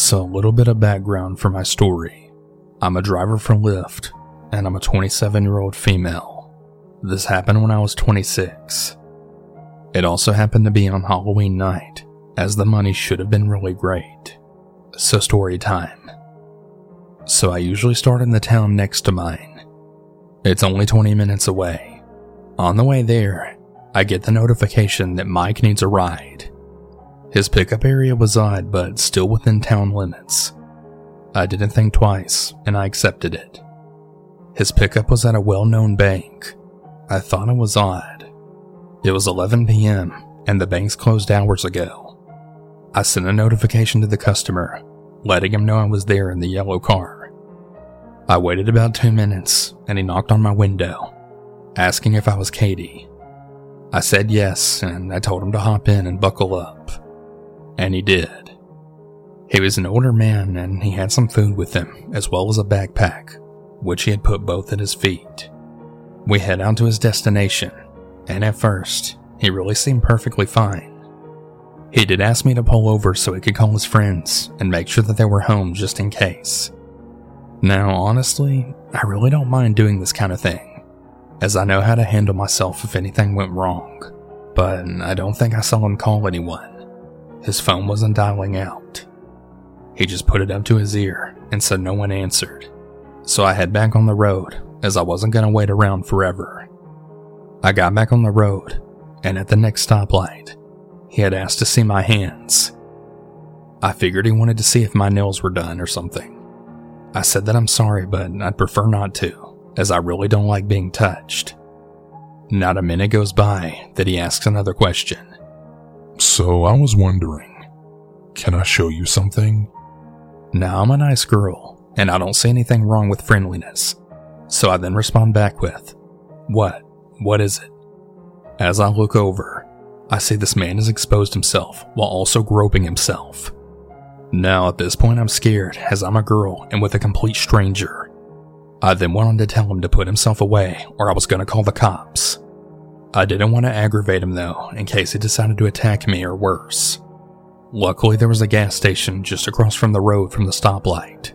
So, a little bit of background for my story. I'm a driver for Lyft, and I'm a 27 year old female. This happened when I was 26. It also happened to be on Halloween night, as the money should have been really great. So, story time. So, I usually start in the town next to mine. It's only 20 minutes away. On the way there, I get the notification that Mike needs a ride. His pickup area was odd, but still within town limits. I didn't think twice, and I accepted it. His pickup was at a well known bank. I thought it was odd. It was 11 p.m., and the bank's closed hours ago. I sent a notification to the customer, letting him know I was there in the yellow car. I waited about two minutes, and he knocked on my window, asking if I was Katie. I said yes, and I told him to hop in and buckle up. And he did. He was an older man, and he had some food with him, as well as a backpack, which he had put both at his feet. We head out to his destination, and at first, he really seemed perfectly fine. He did ask me to pull over so he could call his friends and make sure that they were home just in case. Now, honestly, I really don't mind doing this kind of thing, as I know how to handle myself if anything went wrong, but I don't think I saw him call anyone. His phone wasn't dialing out. He just put it up to his ear and said no one answered, so I head back on the road as I wasn't going to wait around forever. I got back on the road, and at the next stoplight, he had asked to see my hands. I figured he wanted to see if my nails were done or something. I said that I'm sorry, but I'd prefer not to, as I really don't like being touched. Not a minute goes by that he asks another question. So I was wondering, can I show you something? Now I'm a nice girl, and I don't see anything wrong with friendliness. So I then respond back with, What? What is it? As I look over, I see this man has exposed himself while also groping himself. Now, at this point, I'm scared as I'm a girl and with a complete stranger. I then went on to tell him to put himself away or I was going to call the cops. I didn't want to aggravate him though, in case he decided to attack me or worse. Luckily, there was a gas station just across from the road from the stoplight.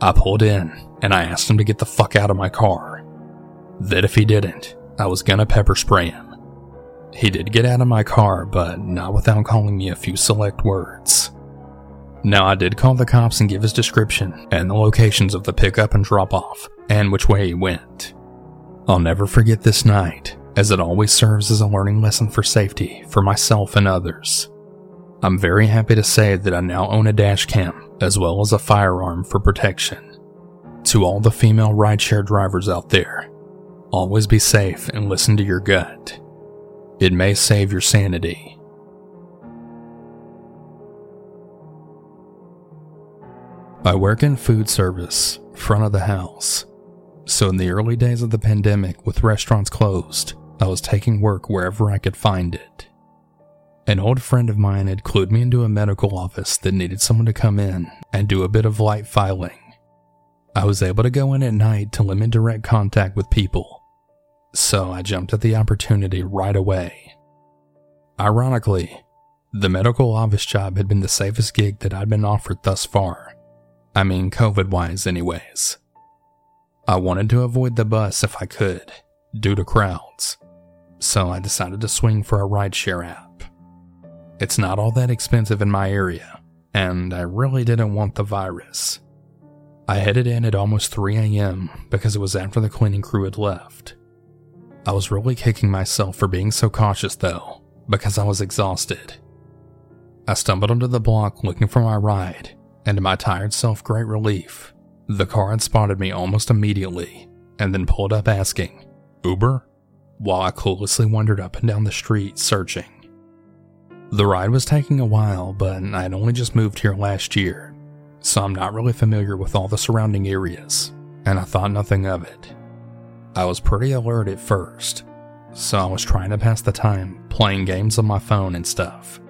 I pulled in and I asked him to get the fuck out of my car. That if he didn't, I was gonna pepper spray him. He did get out of my car, but not without calling me a few select words. Now, I did call the cops and give his description and the locations of the pickup and drop off, and which way he went. I'll never forget this night, as it always serves as a learning lesson for safety for myself and others. I'm very happy to say that I now own a dash cam as well as a firearm for protection. To all the female rideshare drivers out there, always be safe and listen to your gut. It may save your sanity. I work in food service, front of the house. So, in the early days of the pandemic, with restaurants closed, I was taking work wherever I could find it. An old friend of mine had clued me into a medical office that needed someone to come in and do a bit of light filing. I was able to go in at night to limit direct contact with people so I jumped at the opportunity right away. Ironically, the medical office job had been the safest gig that I'd been offered thus far. I mean, COVID wise, anyways. I wanted to avoid the bus if I could, due to crowds, so I decided to swing for a rideshare app. It's not all that expensive in my area, and I really didn't want the virus. I headed in at almost 3 a.m. because it was after the cleaning crew had left. I was really kicking myself for being so cautious though, because I was exhausted. I stumbled onto the block looking for my ride, and to my tired self great relief, the car had spotted me almost immediately and then pulled up asking, Uber? While I cluelessly wandered up and down the street searching. The ride was taking a while, but I had only just moved here last year, so I'm not really familiar with all the surrounding areas, and I thought nothing of it. I was pretty alert at first, so I was trying to pass the time playing games on my phone and stuff.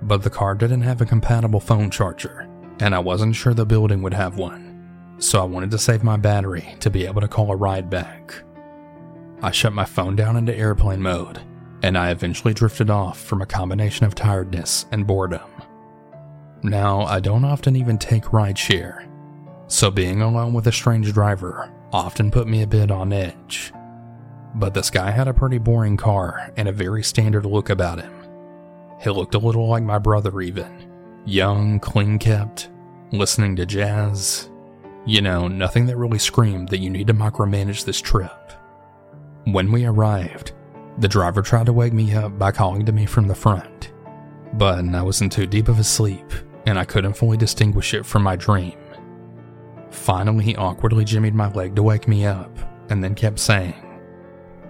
But the car didn't have a compatible phone charger, and I wasn't sure the building would have one, so I wanted to save my battery to be able to call a ride back. I shut my phone down into airplane mode, and I eventually drifted off from a combination of tiredness and boredom. Now, I don't often even take rideshare, so being alone with a strange driver often put me a bit on edge. But this guy had a pretty boring car and a very standard look about him. He looked a little like my brother, even. Young, clean kept, listening to jazz. You know, nothing that really screamed that you need to micromanage this trip. When we arrived, the driver tried to wake me up by calling to me from the front, but I was in too deep of a sleep and I couldn't fully distinguish it from my dream. Finally, he awkwardly jimmied my leg to wake me up and then kept saying,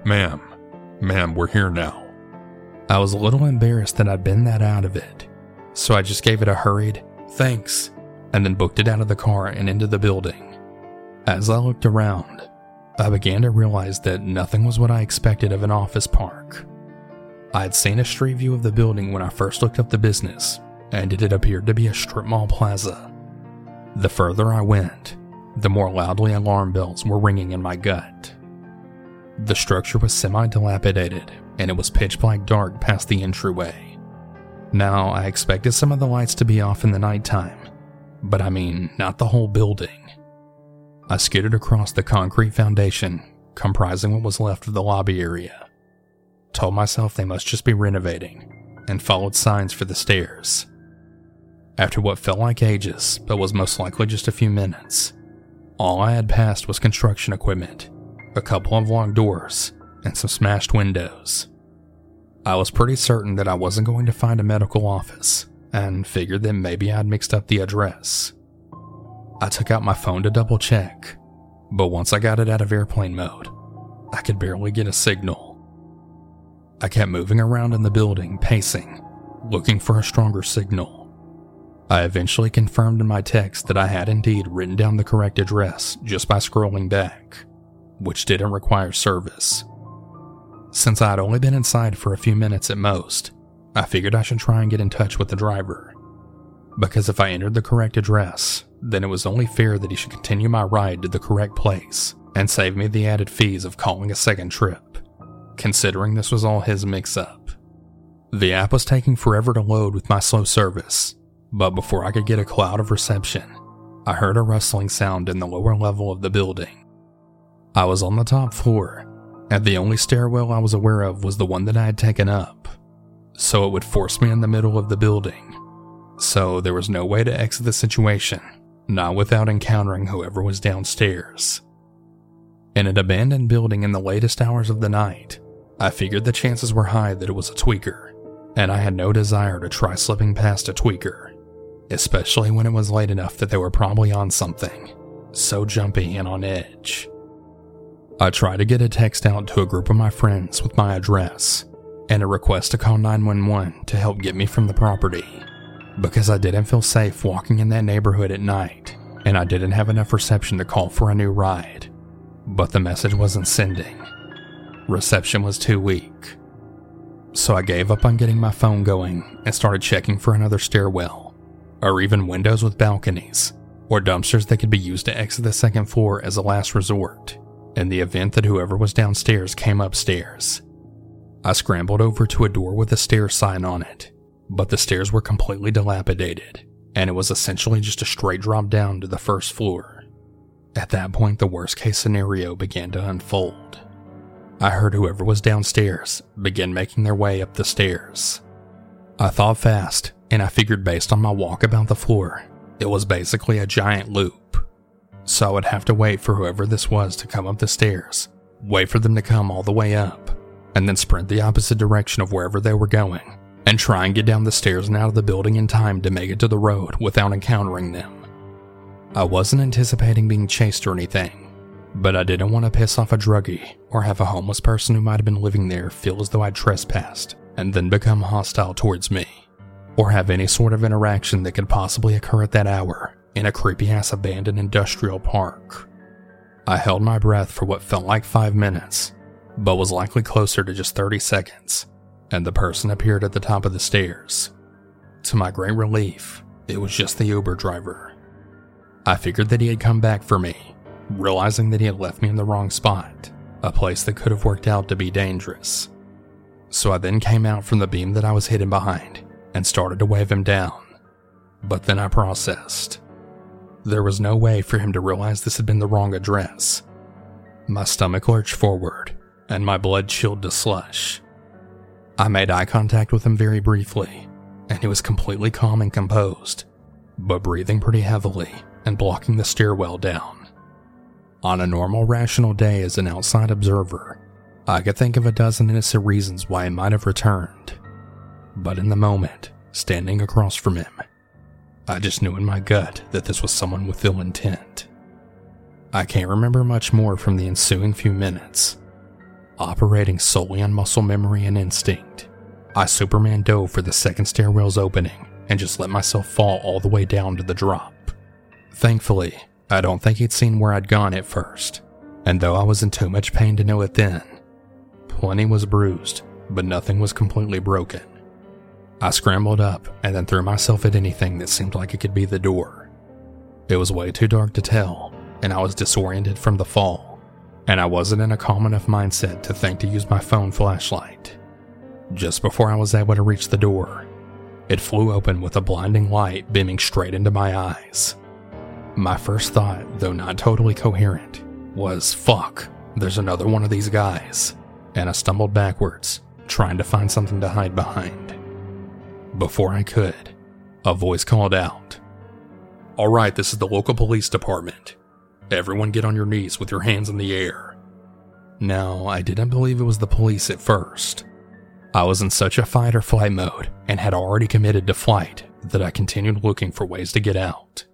Ma'am, ma'am, we're here now. I was a little embarrassed that I'd been that out of it, so I just gave it a hurried, thanks, and then booked it out of the car and into the building. As I looked around, I began to realize that nothing was what I expected of an office park. I had seen a street view of the building when I first looked up the business, and it had appeared to be a strip mall plaza. The further I went, the more loudly alarm bells were ringing in my gut. The structure was semi dilapidated, and it was pitch black dark past the entryway. Now, I expected some of the lights to be off in the nighttime, but I mean, not the whole building. I skidded across the concrete foundation, comprising what was left of the lobby area. Told myself they must just be renovating, and followed signs for the stairs. After what felt like ages, but was most likely just a few minutes, all I had passed was construction equipment, a couple of locked doors, and some smashed windows. I was pretty certain that I wasn't going to find a medical office, and figured that maybe I'd mixed up the address. I took out my phone to double check, but once I got it out of airplane mode, I could barely get a signal. I kept moving around in the building, pacing, looking for a stronger signal. I eventually confirmed in my text that I had indeed written down the correct address just by scrolling back, which didn't require service. Since I had only been inside for a few minutes at most, I figured I should try and get in touch with the driver. Because if I entered the correct address, then it was only fair that he should continue my ride to the correct place and save me the added fees of calling a second trip, considering this was all his mix up. The app was taking forever to load with my slow service, but before I could get a cloud of reception, I heard a rustling sound in the lower level of the building. I was on the top floor, and the only stairwell I was aware of was the one that I had taken up, so it would force me in the middle of the building. So there was no way to exit the situation not without encountering whoever was downstairs. In an abandoned building in the latest hours of the night, I figured the chances were high that it was a tweaker, and I had no desire to try slipping past a tweaker, especially when it was late enough that they were probably on something, so jumpy and on edge. I tried to get a text out to a group of my friends with my address and a request to call 911 to help get me from the property because I didn't feel safe walking in that neighborhood at night, and I didn't have enough reception to call for a new ride. But the message wasn't sending. Reception was too weak. So I gave up on getting my phone going and started checking for another stairwell, or even windows with balconies, or dumpsters that could be used to exit the second floor as a last resort, in the event that whoever was downstairs came upstairs. I scrambled over to a door with a stair sign on it but the stairs were completely dilapidated, and it was essentially just a straight drop down to the first floor. At that point, the worst case scenario began to unfold. I heard whoever was downstairs begin making their way up the stairs. I thought fast, and I figured based on my walk about the floor, it was basically a giant loop. So I would have to wait for whoever this was to come up the stairs, wait for them to come all the way up, and then sprint the opposite direction of wherever they were going and try and get down the stairs and out of the building in time to make it to the road without encountering them. I wasn't anticipating being chased or anything, but I didn't want to piss off a druggie or have a homeless person who might have been living there feel as though I'd trespassed and then become hostile towards me, or have any sort of interaction that could possibly occur at that hour in a creepy ass abandoned industrial park. I held my breath for what felt like five minutes, but was likely closer to just 30 seconds and the person appeared at the top of the stairs. To my great relief, it was just the Uber driver. I figured that he had come back for me, realizing that he had left me in the wrong spot, a place that could have worked out to be dangerous. So I then came out from the beam that I was hidden behind and started to wave him down. but then I processed. There was no way for him to realize this had been the wrong address. My stomach lurched forward, and my blood chilled to slush. I made eye contact with him very briefly, and he was completely calm and composed, but breathing pretty heavily and blocking the stairwell down. On a normal, rational day as an outside observer, I could think of a dozen innocent reasons why he might have returned. But in the moment, standing across from him, I just knew in my gut that this was someone with ill intent. I can't remember much more from the ensuing few minutes. Operating solely on muscle memory and instinct, I Superman dove for the second stairwell's opening and just let myself fall all the way down to the drop. Thankfully, I don't think he'd seen where I'd gone at first, and though I was in too much pain to know it then, plenty was bruised, but nothing was completely broken. I scrambled up and then threw myself at anything that seemed like it could be the door. It was way too dark to tell, and I was disoriented from the fall, and I wasn't in a calm enough mindset to think to use my phone flashlight. Just before I was able to reach the door, it flew open with a blinding light beaming straight into my eyes. My first thought, though not totally coherent, was fuck, there's another one of these guys, and I stumbled backwards, trying to find something to hide behind. Before I could, a voice called out All right, this is the local police department. Everyone get on your knees with your hands in the air. Now, I didn't believe it was the police at first. I was in such a fight or flight mode and had already committed to flight that I continued looking for ways to get out.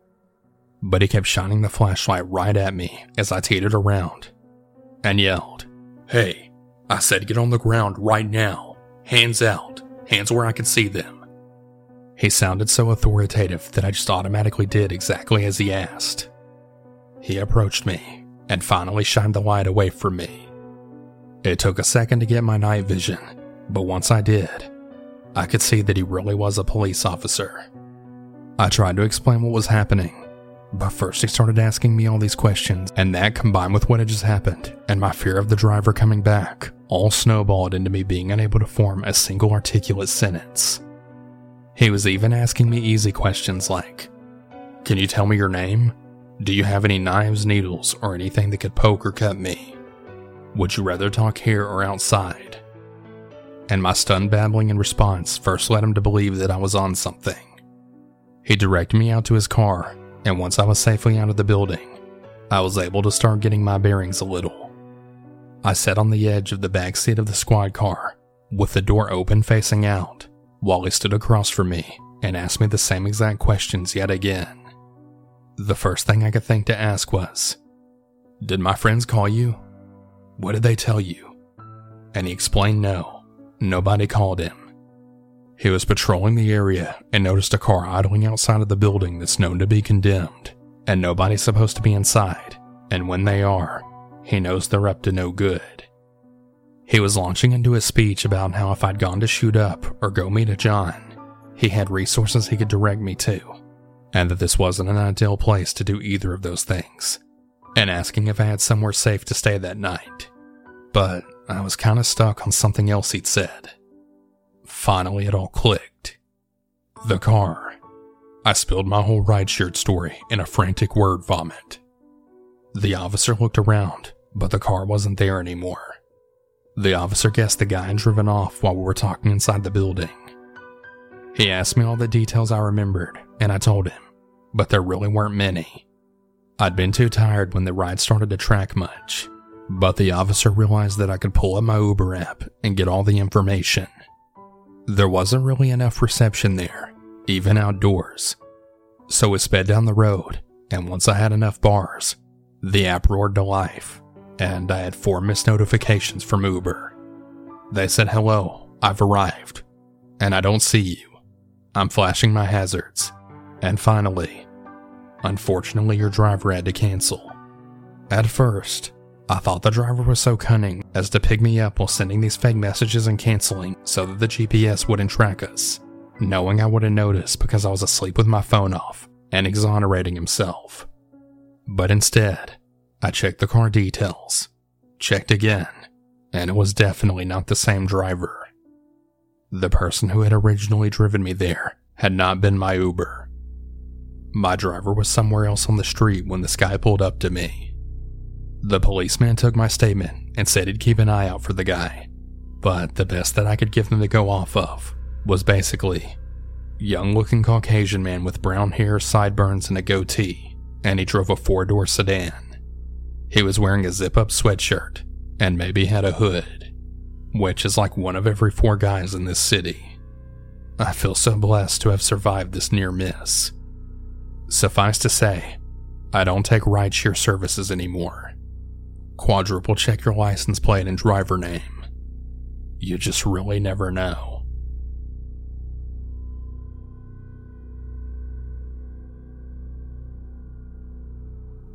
But he kept shining the flashlight right at me as I teetered around and yelled, Hey, I said get on the ground right now. Hands out. Hands where I can see them. He sounded so authoritative that I just automatically did exactly as he asked. He approached me and finally shined the light away from me. It took a second to get my night vision, but once I did, I could see that he really was a police officer. I tried to explain what was happening, but first he started asking me all these questions, and that combined with what had just happened and my fear of the driver coming back all snowballed into me being unable to form a single articulate sentence. He was even asking me easy questions like Can you tell me your name? Do you have any knives, needles, or anything that could poke or cut me? Would you rather talk here or outside? And my stunned babbling in response first led him to believe that I was on something. He directed me out to his car, and once I was safely out of the building, I was able to start getting my bearings a little. I sat on the edge of the back seat of the squad car, with the door open facing out, Wally stood across from me and asked me the same exact questions yet again. The first thing I could think to ask was, Did my friends call you? What did they tell you? And he explained no, nobody called him. He was patrolling the area and noticed a car idling outside of the building that's known to be condemned, and nobody's supposed to be inside, and when they are, he knows they're up to no good. He was launching into a speech about how if I'd gone to shoot up or go meet a John, he had resources he could direct me to, and that this wasn't an ideal place to do either of those things, and asking if I had somewhere safe to stay that night. But I was kind of stuck on something else he'd said. Finally, it all clicked. The car. I spilled my whole rideshare story in a frantic word vomit. The officer looked around, but the car wasn't there anymore. The officer guessed the guy had driven off while we were talking inside the building. He asked me all the details I remembered, and I told him, but there really weren't many. I'd been too tired when the ride started to track much, but the officer realized that I could pull up my Uber app and get all the information. There wasn't really enough reception there, even outdoors. So we sped down the road, and once I had enough bars, the app roared to life and I had four missed notifications from Uber. They said, Hello, I've arrived, and I don't see you. I'm flashing my hazards. And finally, unfortunately, your driver had to cancel. At first, I thought the driver was so cunning as to pick me up while sending these fake messages and canceling so that the GPS wouldn't track us, knowing I wouldn't notice because I was asleep with my phone off and exonerating himself. But instead, I checked the car details, checked again, and it was definitely not the same driver. The person who had originally driven me there had not been my Uber. My driver was somewhere else on the street when this guy pulled up to me. The policeman took my statement and said he'd keep an eye out for the guy, but the best that I could give them to go off of was basically young looking Caucasian man with brown hair, sideburns, and a goatee, and he drove a four door sedan. He was wearing a zip up sweatshirt and maybe had a hood, which is like one of every four guys in this city. I feel so blessed to have survived this near miss. Suffice to say, I don't take rideshare services anymore. Quadruple check your license plate and driver name. You just really never know.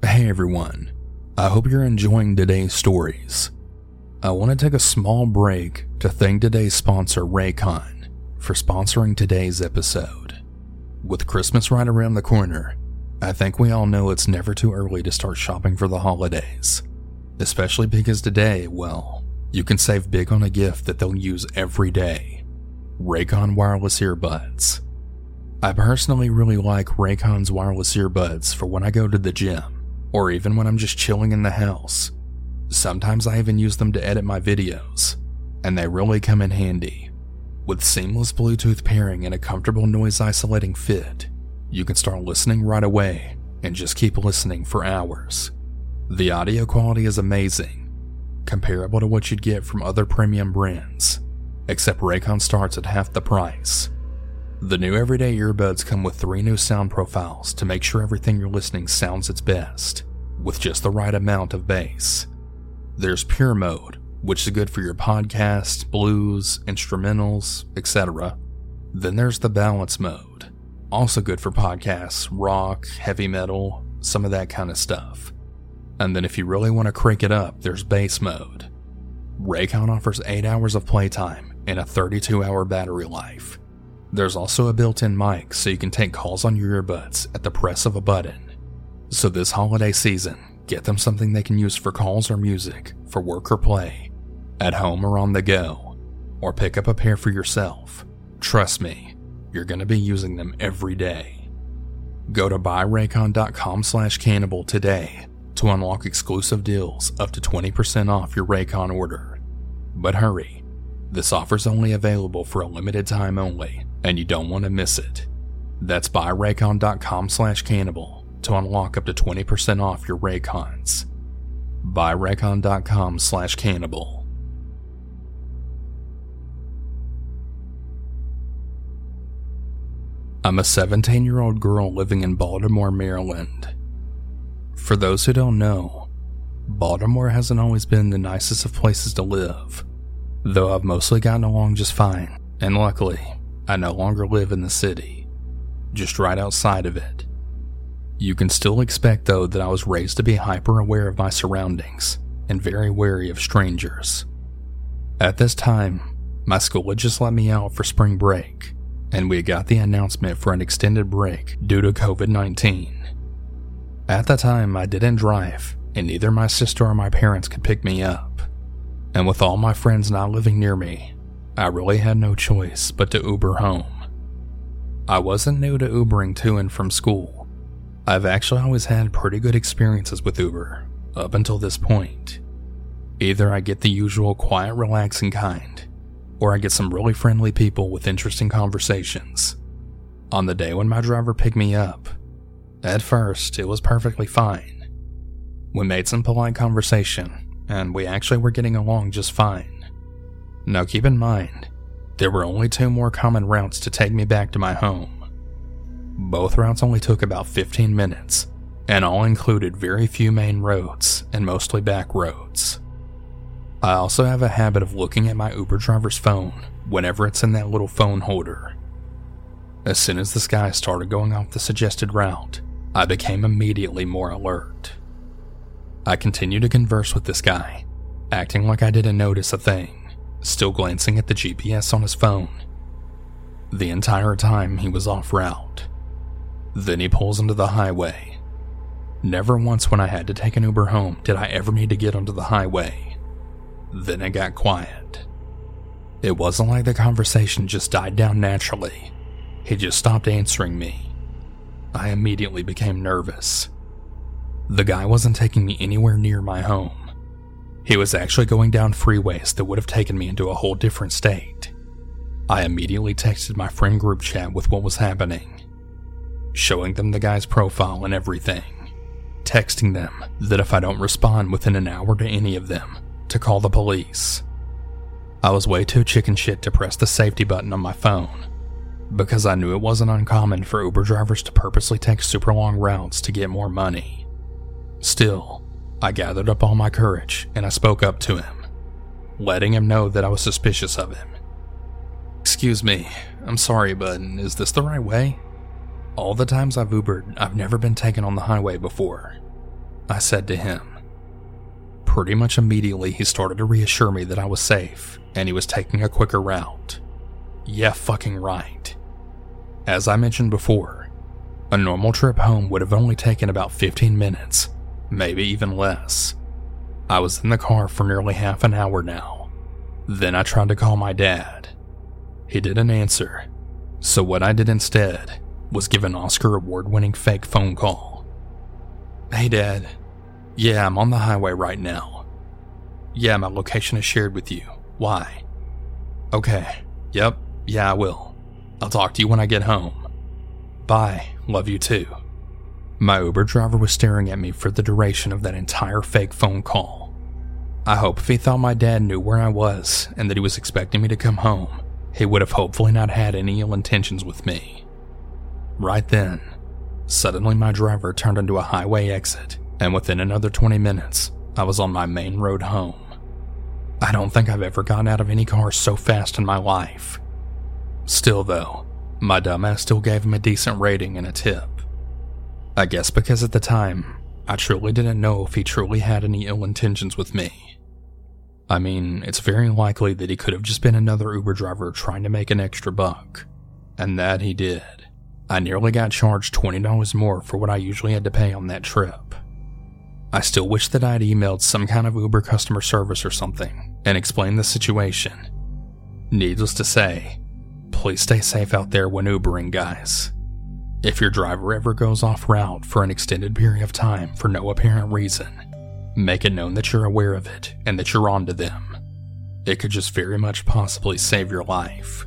Hey everyone, I hope you're enjoying today's stories. I want to take a small break to thank today's sponsor, Raycon, for sponsoring today's episode. With Christmas right around the corner, I think we all know it's never too early to start shopping for the holidays. Especially because today, well, you can save big on a gift that they'll use every day Raycon wireless earbuds. I personally really like Raycon's wireless earbuds for when I go to the gym or even when I'm just chilling in the house. Sometimes I even use them to edit my videos, and they really come in handy. With seamless Bluetooth pairing and a comfortable noise isolating fit, you can start listening right away and just keep listening for hours. The audio quality is amazing, comparable to what you'd get from other premium brands, except Raycon starts at half the price. The new everyday earbuds come with three new sound profiles to make sure everything you're listening sounds its best, with just the right amount of bass. There's Pure Mode, which is good for your podcasts, blues, instrumentals, etc. Then there's the Balance Mode, also good for podcasts, rock, heavy metal, some of that kind of stuff. And then if you really want to crank it up, there's Bass Mode. Raycon offers 8 hours of playtime and a 32 hour battery life. There's also a built in mic so you can take calls on your earbuds at the press of a button. So, this holiday season, get them something they can use for calls or music, for work or play, at home or on the go, or pick up a pair for yourself. Trust me, you're going to be using them every day. Go to buyraycon.com slash cannibal today to unlock exclusive deals up to 20% off your Raycon order. But hurry, this offer's only available for a limited time only and you don't want to miss it. That's buyraycon.com slash cannibal to unlock up to 20% off your Raycons. Buyraycon.com slash cannibal. I'm a 17 year old girl living in Baltimore, Maryland. For those who don't know, Baltimore hasn't always been the nicest of places to live, though I've mostly gotten along just fine, and luckily, I no longer live in the city, just right outside of it. You can still expect, though, that I was raised to be hyper aware of my surroundings and very wary of strangers. At this time, my school had just let me out for spring break, and we got the announcement for an extended break due to COVID 19. At the time, I didn't drive, and neither my sister or my parents could pick me up. And with all my friends not living near me, I really had no choice but to Uber home. I wasn't new to Ubering to and from school. I've actually always had pretty good experiences with Uber, up until this point. Either I get the usual quiet, relaxing kind, or I get some really friendly people with interesting conversations. On the day when my driver picked me up, at first it was perfectly fine. We made some polite conversation, and we actually were getting along just fine. Now keep in mind, there were only two more common routes to take me back to my home. Both routes only took about 15 minutes, and all included very few main roads and mostly back roads. I also have a habit of looking at my Uber driver's phone whenever it's in that little phone holder. As soon as the sky started going off the suggested route, I became immediately more alert. I continued to converse with this guy, acting like I didn't notice a thing still glancing at the GPS on his phone. The entire time he was off route. Then he pulls into the highway. Never once when I had to take an Uber home did I ever need to get onto the highway. Then it got quiet. It wasn't like the conversation just died down naturally. He just stopped answering me. I immediately became nervous. The guy wasn't taking me anywhere near my home. He was actually going down freeways that would have taken me into a whole different state. I immediately texted my friend group chat with what was happening, showing them the guy's profile and everything, texting them that if I don't respond within an hour to any of them, to call the police. I was way too chicken shit to press the safety button on my phone because I knew it wasn't uncommon for Uber drivers to purposely take super long routes to get more money. Still, I gathered up all my courage and I spoke up to him, letting him know that I was suspicious of him. Excuse me, I'm sorry, but is this the right way? All the times I've Ubered, I've never been taken on the highway before. I said to him. Pretty much immediately, he started to reassure me that I was safe and he was taking a quicker route. Yeah, fucking right. As I mentioned before, a normal trip home would have only taken about 15 minutes, maybe even less. I was in the car for nearly half an hour now. Then I tried to call my dad. He didn't answer, so what I did instead was given Oscar award winning fake phone call. Hey, Dad. Yeah, I'm on the highway right now. Yeah, my location is shared with you. Why? Okay. Yep. Yeah, I will. I'll talk to you when I get home. Bye. Love you too. My Uber driver was staring at me for the duration of that entire fake phone call. I hope if he thought my dad knew where I was and that he was expecting me to come home, he would have hopefully not had any ill intentions with me. Right then, suddenly my driver turned into a highway exit, and within another 20 minutes, I was on my main road home. I don't think I've ever gotten out of any car so fast in my life. Still, though, my dumbass still gave him a decent rating and a tip. I guess because at the time, I truly didn't know if he truly had any ill intentions with me. I mean, it's very likely that he could have just been another Uber driver trying to make an extra buck. And that he did. I nearly got charged $20 more for what I usually had to pay on that trip. I still wish that I'd emailed some kind of Uber customer service or something and explained the situation. Needless to say, please stay safe out there when Ubering, guys. If your driver ever goes off route for an extended period of time for no apparent reason, make it known that you're aware of it and that you're on to them. It could just very much possibly save your life.